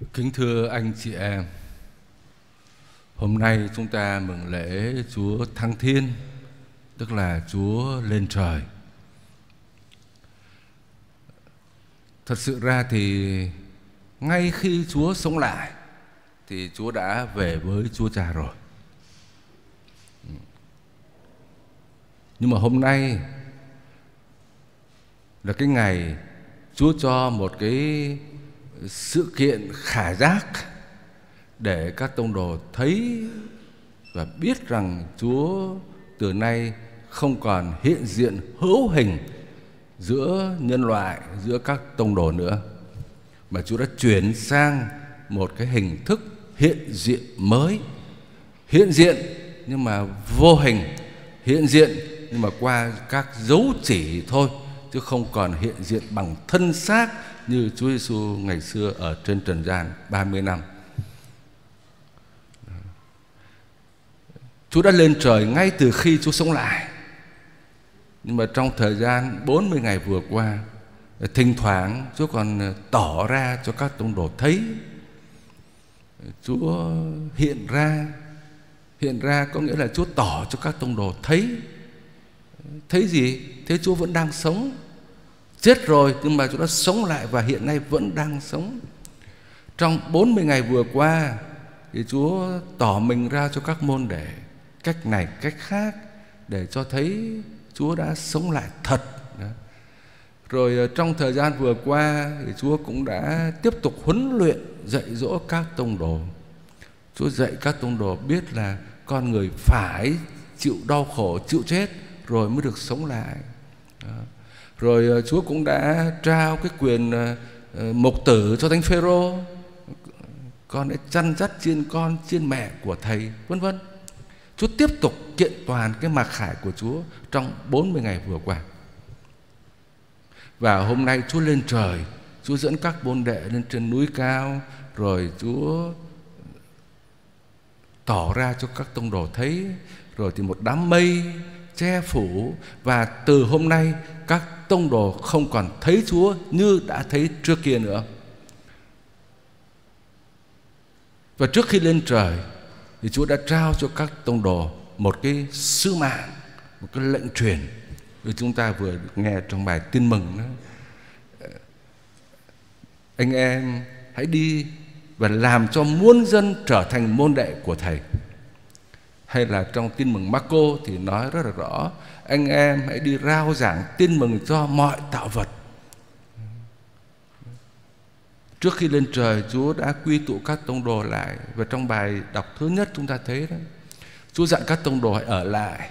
Kính thưa anh chị em, hôm nay chúng ta mừng lễ Chúa Thăng Thiên, tức là Chúa lên trời. Thật sự ra thì ngay khi Chúa sống lại thì Chúa đã về với Chúa Cha rồi. Nhưng mà hôm nay là cái ngày Chúa cho một cái sự kiện khả giác để các tông đồ thấy và biết rằng Chúa từ nay không còn hiện diện hữu hình giữa nhân loại, giữa các tông đồ nữa mà Chúa đã chuyển sang một cái hình thức hiện diện mới. Hiện diện nhưng mà vô hình, hiện diện nhưng mà qua các dấu chỉ thôi chứ không còn hiện diện bằng thân xác như Chúa Giêsu ngày xưa ở trên trần gian 30 năm. Chúa đã lên trời ngay từ khi Chúa sống lại. Nhưng mà trong thời gian 40 ngày vừa qua, thỉnh thoảng Chúa còn ờ, tỏ ra cho các tông đồ thấy. Chúa hiện ra, hiện ra có nghĩa là Chúa tỏ cho các tông đồ thấy. Thấy gì? Thế Chúa vẫn đang sống Chết rồi nhưng mà chúng nó sống lại và hiện nay vẫn đang sống. Trong 40 ngày vừa qua thì Chúa tỏ mình ra cho các môn đệ cách này cách khác để cho thấy Chúa đã sống lại thật. Rồi ờ, trong thời gian vừa qua thì Chúa cũng đã tiếp tục huấn luyện dạy dỗ các tông đồ. Chúa dạy các tông đồ biết là con người phải chịu đau khổ, chịu chết rồi mới được sống lại. Đó. Rồi ờ, Chúa cũng đã trao cái quyền ờ, ờ, mục tử cho Thánh Phêrô. Con đã chăn dắt chiên con, chiên mẹ của thầy, vân vân. Chúa tiếp tục kiện toàn cái mặc khải của Chúa trong 40 ngày vừa qua. Và hôm nay Chúa lên trời, Chúa dẫn các môn đệ lên trên núi cao, rồi Chúa tỏ ra cho các tông đồ thấy, rồi thì một đám mây che phủ và từ hôm nay các tông đồ không còn thấy Chúa như đã thấy trước kia nữa. Và trước khi lên trời thì Chúa đã trao cho các tông đồ một cái sứ mạng, một cái lệnh truyền như chúng ta vừa nghe trong bài tin mừng đó. Anh em hãy đi và làm cho muôn dân trở thành môn đệ của Thầy hay là trong tin mừng Marco thì nói rất là rõ, anh em hãy đi rao giảng tin mừng cho mọi tạo vật. Trước khi lên trời, Chúa đã quy tụ các tông đồ lại. Và trong bài đọc thứ nhất chúng ta thấy đó, Chúa dặn các tông đồ hãy ở lại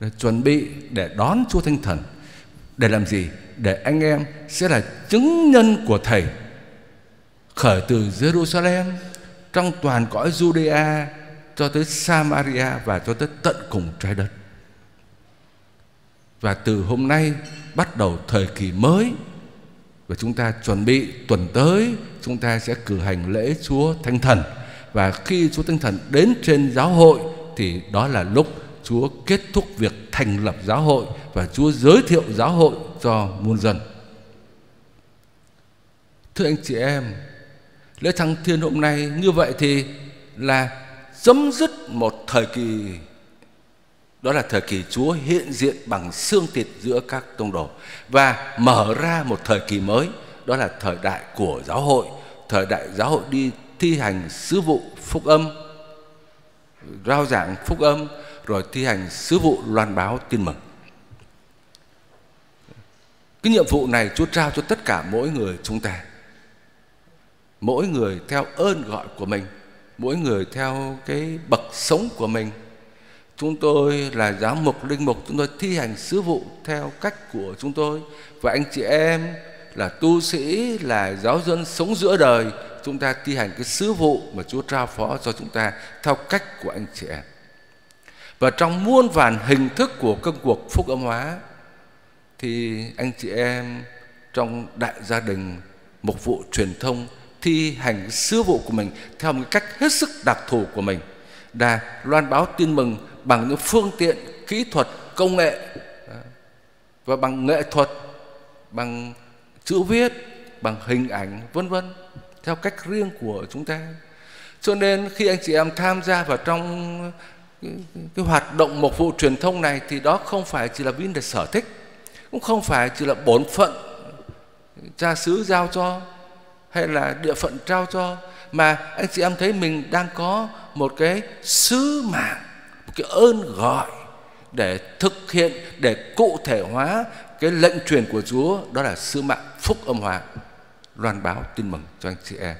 để chuẩn bị để đón Chúa Thánh Thần. Để làm gì? Để anh em sẽ là chứng nhân của thầy. Khởi từ Jerusalem, trong toàn cõi Judea cho tới Samaria và cho tới tận cùng trái đất. Và từ hôm nay bắt đầu thời kỳ mới và chúng ta chuẩn bị tuần tới chúng ta sẽ cử hành lễ Chúa Thánh Thần và khi Chúa Thánh Thần đến trên giáo hội thì đó là lúc Chúa kết thúc việc thành lập giáo hội và Chúa giới thiệu giáo hội cho muôn dân. Thưa anh chị em, lễ thăng thiên hôm nay như vậy thì là chấm dứt một thời kỳ. Đó là thời kỳ Chúa hiện diện bằng xương thịt giữa các tông đồ và mở ra một thời kỳ mới. Đó là thời đại của giáo hội, thời đại giáo hội đi thi hành sứ vụ phúc âm, rao giảng phúc âm, rồi thi hành sứ vụ loan báo tin mừng. Cái nhiệm vụ này Chúa trao cho tất cả mỗi người chúng ta. Mỗi người theo ơn gọi của mình mỗi người theo cái bậc sống của mình. Chúng tôi là giáo mục, linh mục, chúng tôi thi hành sứ vụ theo cách của chúng tôi. Và anh chị em là tu sĩ, là giáo dân sống giữa đời, chúng ta thi hành cái sứ vụ mà Chúa trao phó cho chúng ta theo cách của anh chị em. Và trong muôn vàn hình thức của công cuộc phúc âm hóa, thì anh chị em trong đại gia đình, mục vụ truyền thông thi hành sứ vụ của mình theo một cách hết sức đặc thù của mình. Là loan báo tin mừng bằng những phương tiện kỹ thuật công nghệ và bằng nghệ thuật bằng chữ viết bằng hình ảnh vân vân theo cách riêng của chúng ta. Cho nên khi anh chị em tham gia vào trong cái, cái hoạt động mục vụ truyền thông này thì đó không phải chỉ là vấn đề sở thích cũng không phải chỉ là bổn phận cha xứ giao cho hay là địa phận trao cho, mà anh chị em thấy mình đang có một cái sứ mạng, một cái ơn gọi để thực hiện, để cụ thể hóa cái lệnh truyền của Chúa, đó là sứ mạng phúc âm hòa. Loan báo tin mừng cho anh chị em.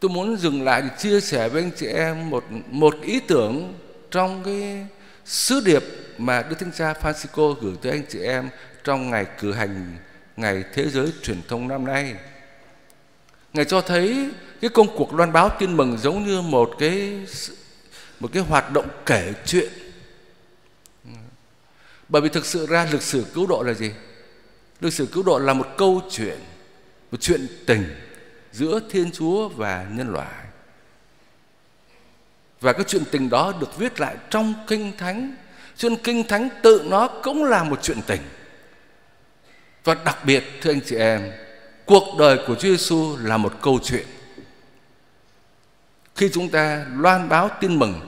Tôi muốn dừng lại để chia sẻ với anh chị em một một ý tưởng trong cái sứ điệp mà Đức Thánh Cha Francisco gửi tới anh chị em trong ngày cử hành ngày thế giới truyền thông năm nay. Ngài cho thấy cái công cuộc loan báo tin mừng giống như một cái một cái hoạt động kể chuyện. Bởi vì thực sự ra lịch sử cứu độ là gì? Lịch sử cứu độ là một câu chuyện, một chuyện tình giữa Thiên Chúa và nhân loại. Và cái chuyện tình đó được viết lại trong Kinh Thánh. Cho nên Kinh Thánh tự nó cũng là một chuyện tình. Và đặc biệt thưa anh chị em, cuộc đời của Chúa Giêsu là một câu chuyện. Khi chúng ta loan báo tin mừng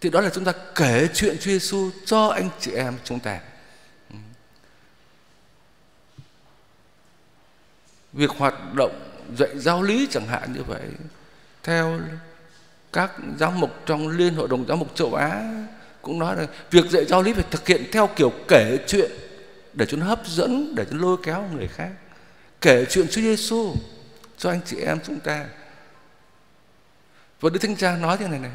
thì đó là chúng ta kể chuyện Chúa Giêsu cho anh chị em chúng ta. Việc hoạt động dạy giáo lý chẳng hạn như vậy theo các giáo mục trong Liên Hội đồng giáo mục châu Á cũng nói là việc dạy giáo lý phải thực hiện theo kiểu kể chuyện để cho nó hấp dẫn, để cho nó lôi kéo người khác. Kể chuyện Chúa Giêsu cho anh chị em chúng ta. Và Đức Thánh Cha nói thế này này.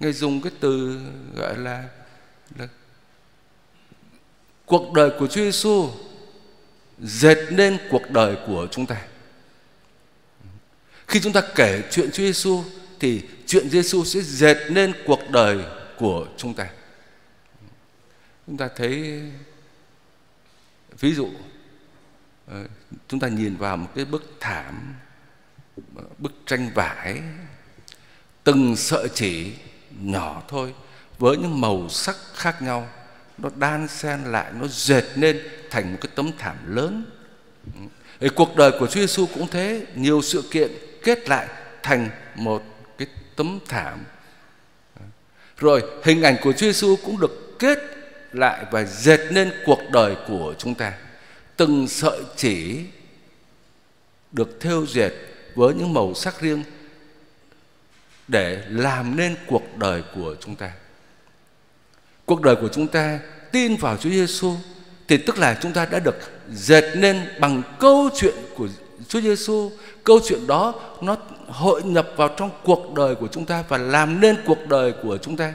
Ngài dùng cái từ gọi là, là cuộc đời của Chúa Giêsu dệt nên cuộc đời của chúng ta. Khi chúng ta kể chuyện Chúa Giêsu thì chuyện Giêsu sẽ dệt nên cuộc đời của chúng ta. Chúng ta thấy ví dụ ờ, chúng ta nhìn vào một cái bức thảm, bức tranh vải, từng sợi chỉ nhỏ thôi, với những màu sắc khác nhau, nó đan xen lại, nó dệt nên thành một cái tấm thảm lớn. Thì cuộc đời của Chúa Giêsu cũng thế, nhiều sự kiện kết lại thành một cái tấm thảm. Rồi hình ảnh của Chúa Giêsu cũng được kết lại và dệt nên cuộc đời của chúng ta từng sợi chỉ được thêu dệt với những màu sắc riêng để làm nên cuộc đời của chúng ta cuộc đời của chúng ta tin vào Chúa Giêsu thì tức là chúng ta đã được dệt nên bằng câu chuyện của Chúa Giêsu. Câu chuyện đó nó hội nhập vào trong cuộc đời của chúng ta và làm nên cuộc đời của chúng ta.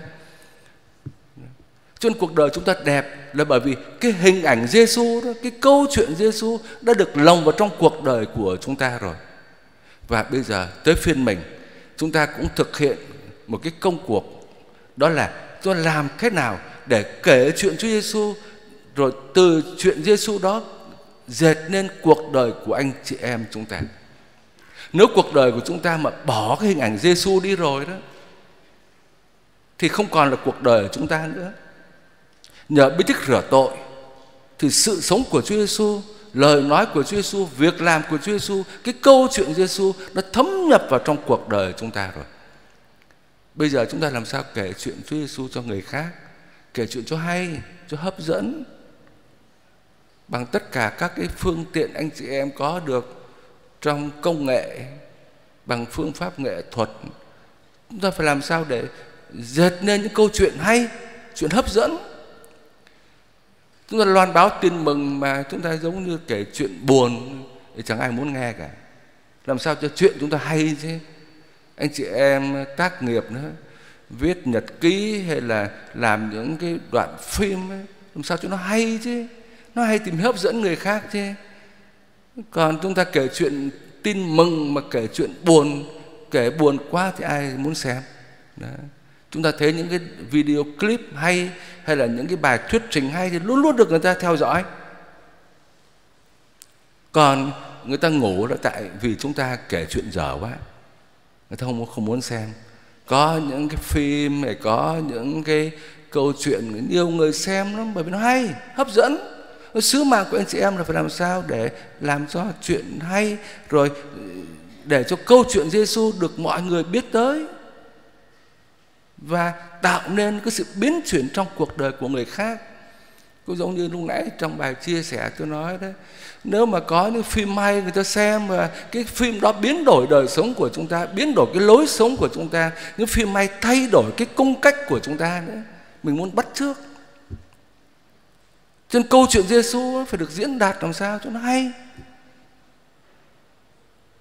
Cho nên cuộc đời chúng ta đẹp là bởi vì cái hình ảnh Giêsu đó, cái câu chuyện Giêsu đã được lồng vào trong cuộc đời của chúng ta rồi. Và bây giờ tới phiên mình, chúng ta cũng thực hiện một cái công cuộc đó là tôi làm thế nào để kể chuyện Chúa Giêsu rồi từ chuyện Giêsu đó dệt nên cuộc đời của anh chị em chúng ta. Nếu cuộc đời của chúng ta mà bỏ cái hình ảnh Giêsu đi rồi đó thì không còn là cuộc đời của chúng ta nữa. Nhờ bí tích rửa tội thì sự sống của Chúa Giêsu, lời nói của Chúa Giêsu, việc làm của Chúa Giêsu, cái câu chuyện Giêsu nó thấm nhập vào trong cuộc đời chúng ta rồi. Bây giờ chúng ta làm sao kể chuyện Chúa Giêsu cho người khác, kể chuyện cho hay, cho hấp dẫn, bằng tất cả các cái phương tiện anh chị em có được trong công nghệ bằng phương pháp nghệ thuật chúng ta phải làm sao để dệt nên những câu chuyện hay chuyện hấp dẫn chúng ta loan báo tin mừng mà chúng ta giống như kể chuyện buồn thì chẳng ai muốn nghe cả. Làm sao cho chuyện chúng ta hay chứ anh chị em tác nghiệp nữa viết nhật ký hay là làm những cái đoạn phim ấy, làm sao cho nó hay chứ? Nó hay tìm hấp dẫn người khác chứ. Còn chúng ta kể chuyện tin mừng mà kể chuyện buồn kể buồn quá thì ai muốn xem? Đó chúng ta thấy những cái video clip hay hay là những cái bài thuyết trình hay thì luôn luôn được người ta theo dõi. Còn người ta ngủ là tại vì chúng ta kể chuyện dở quá. Người ta không không muốn xem. Có những cái phim này, có những cái câu chuyện nhiều người xem lắm, bởi vì nó hay, hấp dẫn. Sứ mạng của anh chị em là phải làm sao để làm cho chuyện hay, rồi để cho câu chuyện Giêsu được mọi người biết tới và tạo nên cái sự biến chuyển trong cuộc đời của người khác. Cũng giống như lúc nãy trong bài chia sẻ tôi nói đấy nếu mà có những phim hay người ta xem và cái phim đó biến đổi đời sống của chúng ta, biến đổi cái lối sống của chúng ta, những phim hay thay đổi cái cung cách của chúng ta nữa, mình muốn bắt trước cho nên câu chuyện Giêsu phải được diễn đạt làm sao cho nó hay.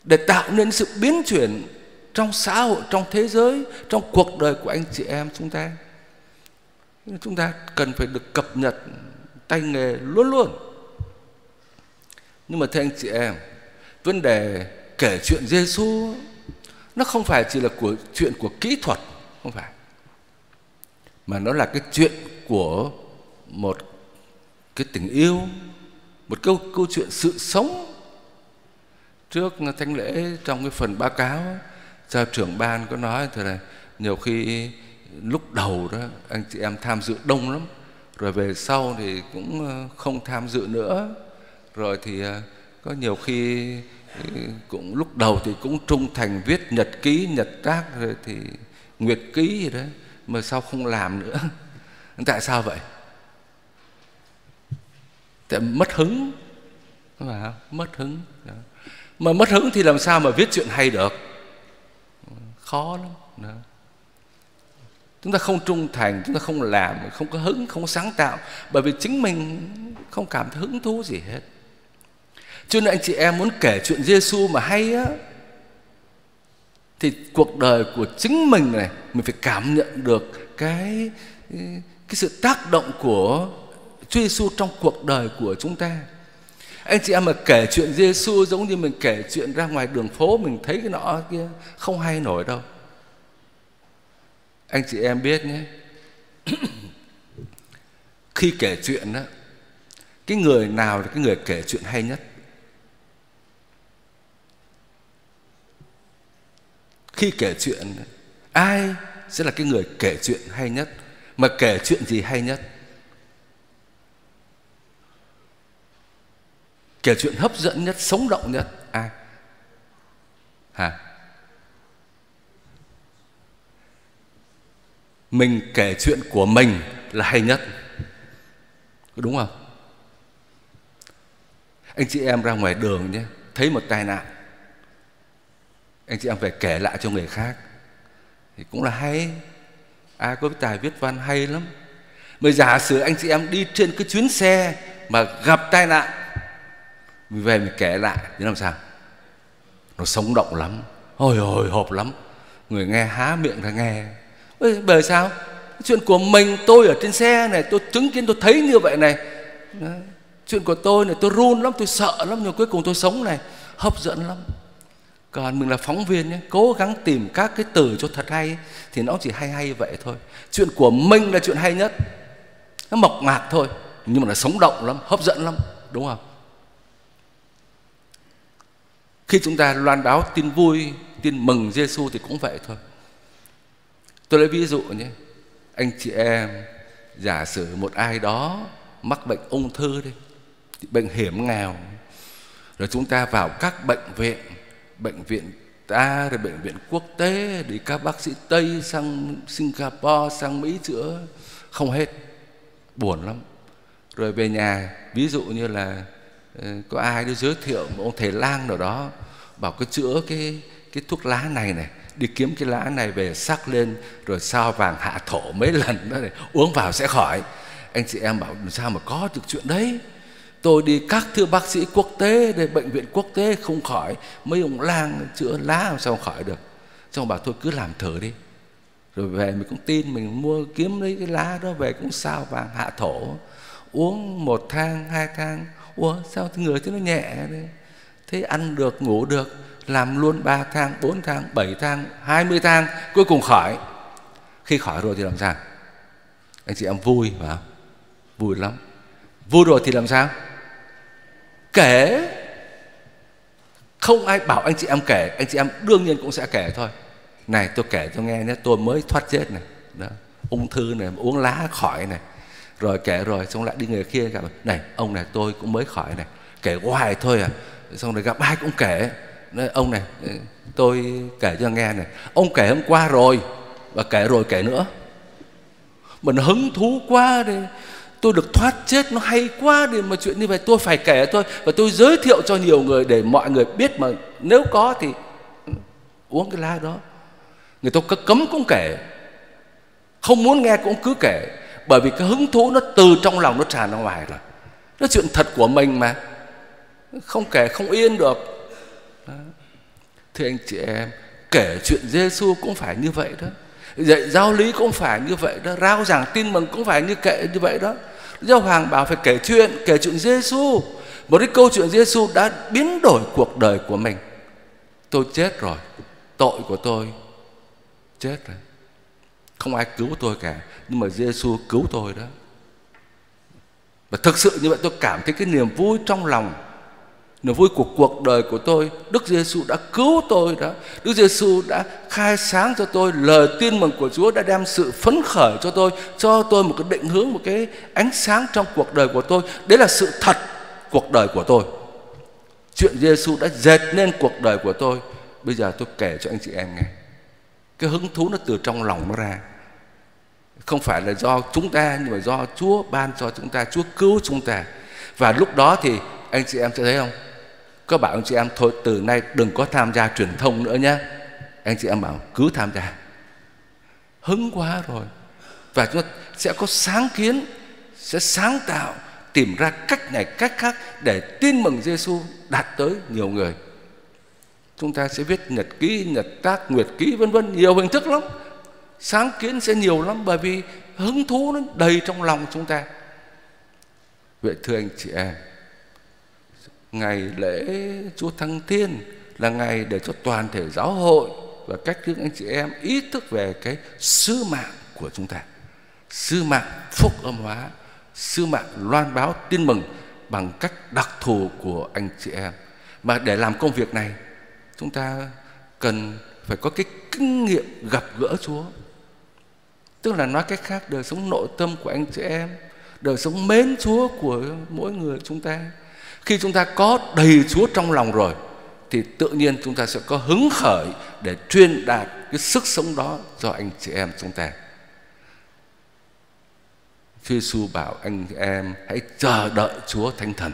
Để tạo nên sự biến chuyển trong xã hội, trong thế giới, trong cuộc đời của anh chị em chúng ta. Chúng ta cần phải được cập nhật tay nghề luôn luôn. Nhưng mà thưa anh chị em, vấn đề kể chuyện Giêsu nó không phải chỉ là của chuyện của kỹ thuật, không phải. Mà nó là cái chuyện của một cái tình yêu, một câu câu chuyện sự sống. Trước thánh lễ trong cái phần báo cáo cha trưởng ban có nói thế này, nhiều khi lúc đầu đó, anh chị em tham dự đông lắm. Rồi về sau thì cũng ờ, không tham dự nữa. Rồi thì ờ, có nhiều khi ừ, cũng lúc đầu thì cũng trung thành viết nhật ký, nhật tác rồi thì nguyệt ký gì đấy mà sau không làm nữa. Tại sao vậy? Tại mất hứng. Mà mất hứng. Mà mất hứng thì làm sao mà viết chuyện hay được? Khó lắm đó. chúng ta không trung thành, chúng ta không làm, không có hứng, không có sáng tạo, bởi vì chính mình không cảm thấy hứng thú gì hết cho nên anh chị em muốn kể chuyện Giêsu mà hay á, thì cuộc đời của chính mình này, mình phải cảm nhận được cái cái sự tác động của Chúa Giêsu trong cuộc đời của chúng ta. Anh chị em mà kể chuyện Giêsu giống như mình kể chuyện ra ngoài đường phố mình thấy cái nọ kia không hay nổi đâu. Anh chị em biết nhé. Khi kể chuyện đó, cái người nào là cái người kể chuyện hay nhất? Khi kể chuyện ai sẽ là cái người kể chuyện hay nhất mà kể chuyện gì hay nhất? Kể chuyện hấp dẫn nhất, sống động nhất. Ai? Hả? Mình kể chuyện của mình là hay nhất. Đúng không? Anh chị em ra ngoài đường nhé, thấy một tai nạn. Anh chị em phải kể lại cho người khác. Thì cũng là hay. Ai có cái tài viết văn hay lắm. Mà giả sử anh chị em đi trên cái chuyến xe mà gặp tai nạn mình về mình kể lại, thì làm sao? Nó sống động lắm. Hồi hồi hộp lắm. Người nghe há miệng ra nghe. Bởi sao? Chuyện của mình, tôi ở trên xe này, tôi chứng kiến, tôi thấy như vậy này. Chuyện của tôi này, tôi run lắm, tôi sợ lắm, nhưng cuối cùng tôi sống này. Hấp dẫn lắm. Còn mình là phóng viên nhé, cố gắng tìm các cái từ cho thật hay thì nó chỉ hay hay vậy thôi. Chuyện của mình là chuyện hay nhất. Nó mộc mạc thôi, nhưng mà là sống động lắm, hấp dẫn lắm, đúng không? Khi chúng ta loan báo tin vui, tin mừng Giêsu thì cũng vậy thôi. Tôi lấy ví dụ nhé. Anh chị em giả sử một ai đó mắc bệnh ung thư đi, bệnh hiểm nghèo. Rồi chúng ta vào các bệnh viện, bệnh viện ta rồi bệnh viện quốc tế đi các bác sĩ Tây sang Singapore, sang Mỹ chữa không hết. Buồn lắm. Rồi về nhà, ví dụ như là Ờ, có ai đó giới thiệu một ông thầy lang nào đó bảo cứ chữa cái cái thuốc lá này này, đi kiếm cái lá này về sắc lên, rồi sao vàng hạ thổ mấy lần đó này uống vào sẽ khỏi. Anh chị em bảo, sao mà có được chuyện đấy? Tôi đi các thưa bác sĩ quốc tế để bệnh viện quốc tế không khỏi, mấy ông lang chữa lá làm sao khỏi được? Xong bảo, thôi cứ làm thử đi. Rồi về mình cũng tin, mình mua kiếm lấy cái lá đó về cũng sao vàng hạ thổ uống một thang, hai thang. Ủa, sao người thế nó nhẹ đấy thế ăn được, ngủ được, làm luôn ba thang, bốn thang, bảy thang, hai mươi thang, cuối cùng khỏi. Khi khỏi rồi thì làm sao? Anh chị em vui phải vui lắm. Vui rồi thì làm sao? Kể. Không ai bảo anh chị em kể. Anh chị em đương nhiên cũng sẽ kể thôi. Này, tôi kể cho nghe nhé. Tôi mới thoát chết này. Đó. Ung thư này, uống lá khỏi này rồi kể rồi xong lại đi người kia gặp này ông này tôi cũng mới khỏi này. Kể hoài thôi à. Xong rồi gặp ai cũng kể. Nói, ông này ừ, tôi kể cho nghe này. Ông kể hôm qua rồi và kể rồi kể nữa. Mình hứng thú quá đi. Tôi được thoát chết nó hay quá đi mà chuyện như vậy tôi phải kể thôi. Và tôi giới thiệu cho nhiều người để mọi người biết mà nếu có thì ừ, uống cái lá đó. Người ta cấm cũng kể. Không muốn nghe cũng cứ kể bởi vì cái hứng thú nó từ trong lòng nó tràn ra ngoài rồi. Nó chuyện thật của mình mà. Không kể, không yên được. Đó. thưa anh chị em, kể chuyện Giêsu cũng phải như vậy đó. Dạy giáo lý cũng phải như vậy đó. Rao giảng tin mừng cũng phải như kệ như vậy đó. Giáo hoàng bảo phải kể chuyện kể chuyện Giêsu một cái câu chuyện Giêsu đã biến đổi cuộc đời của mình. Tôi chết rồi. Tội của tôi chết rồi không ai cứu tôi cả, nhưng mà Giêsu cứu tôi đó. Và thực sự như vậy tôi cảm thấy cái niềm vui trong lòng, niềm vui của cuộc đời của tôi, Đức Giêsu đã cứu tôi đó. Đức Giêsu đã khai sáng cho tôi lời tin mừng của Chúa, đã đem sự phấn khởi cho tôi cho tôi một cái định hướng, một cái ánh sáng trong cuộc đời của tôi. Đấy là sự thật cuộc đời của tôi. Chuyện Giêsu đã dệt nên cuộc đời của tôi. Bây giờ tôi kể cho anh chị em nghe cái hứng thú nó từ trong lòng nó ra. Không phải là do chúng ta, nhưng mà do Chúa ban cho chúng ta, Chúa cứu chúng ta. Và lúc đó thì anh chị em sẽ thấy không? Có bảo anh chị em, thôi, từ nay đừng có tham gia truyền thông nữa nhé anh chị em bảo, cứ tham gia. Hứng quá rồi. Và chúng ta sẽ có sáng kiến, sẽ sáng tạo, tìm ra cách này, cách khác để tin mừng Giêsu đạt tới nhiều người chúng ta sẽ viết nhật ký, nhật tác, nguyệt ký, vân vân, nhiều hình thức lắm. Sáng kiến sẽ nhiều lắm, bởi vì hứng thú nó đầy trong lòng chúng ta. Vậy thưa anh chị em, ngày lễ Chúa Thăng Thiên là ngày để cho toàn thể giáo hội và cách thương anh chị em ý thức về cái sứ mạng của chúng ta. Sứ mạng phúc âm hóa, sứ mạng loan báo tin mừng bằng cách đặc thù của anh chị em. Mà để làm công việc này chúng ta cần phải có cái kinh nghiệm gặp gỡ Chúa tức là nói cách khác, đời sống nội tâm của anh chị em, đời sống mến Chúa của mỗi người chúng ta, khi chúng ta có đầy Chúa trong lòng rồi, thì tự nhiên chúng ta sẽ có hứng khởi để truyền đạt cái sức sống đó cho anh chị em chúng ta. Chúa Giêsu bảo anh em hãy chờ đợi Chúa Thánh Thần.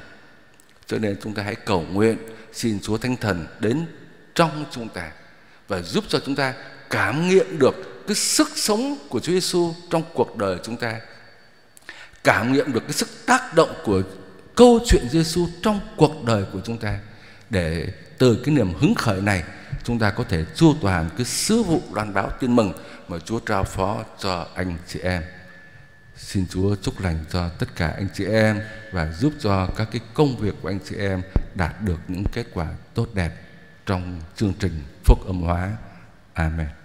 Cho nên chúng ta hãy cầu nguyện xin Chúa Thánh Thần đến trong chúng ta và giúp cho chúng ta cảm nghiệm được cái sức sống của Chúa Giêsu trong cuộc đời chúng ta. Cảm nghiệm được cái sức tác động của câu chuyện Giêsu trong cuộc đời của chúng ta, để từ cái niềm hứng khởi này chúng ta có thể chu toàn cái sứ vụ loan báo tin mừng mà Chúa trao phó cho anh chị em. Xin Chúa chúc lành cho tất cả anh chị em và giúp cho các cái công việc của anh chị em đạt được những kết quả tốt đẹp trong chương trình phúc âm hóa. Amen.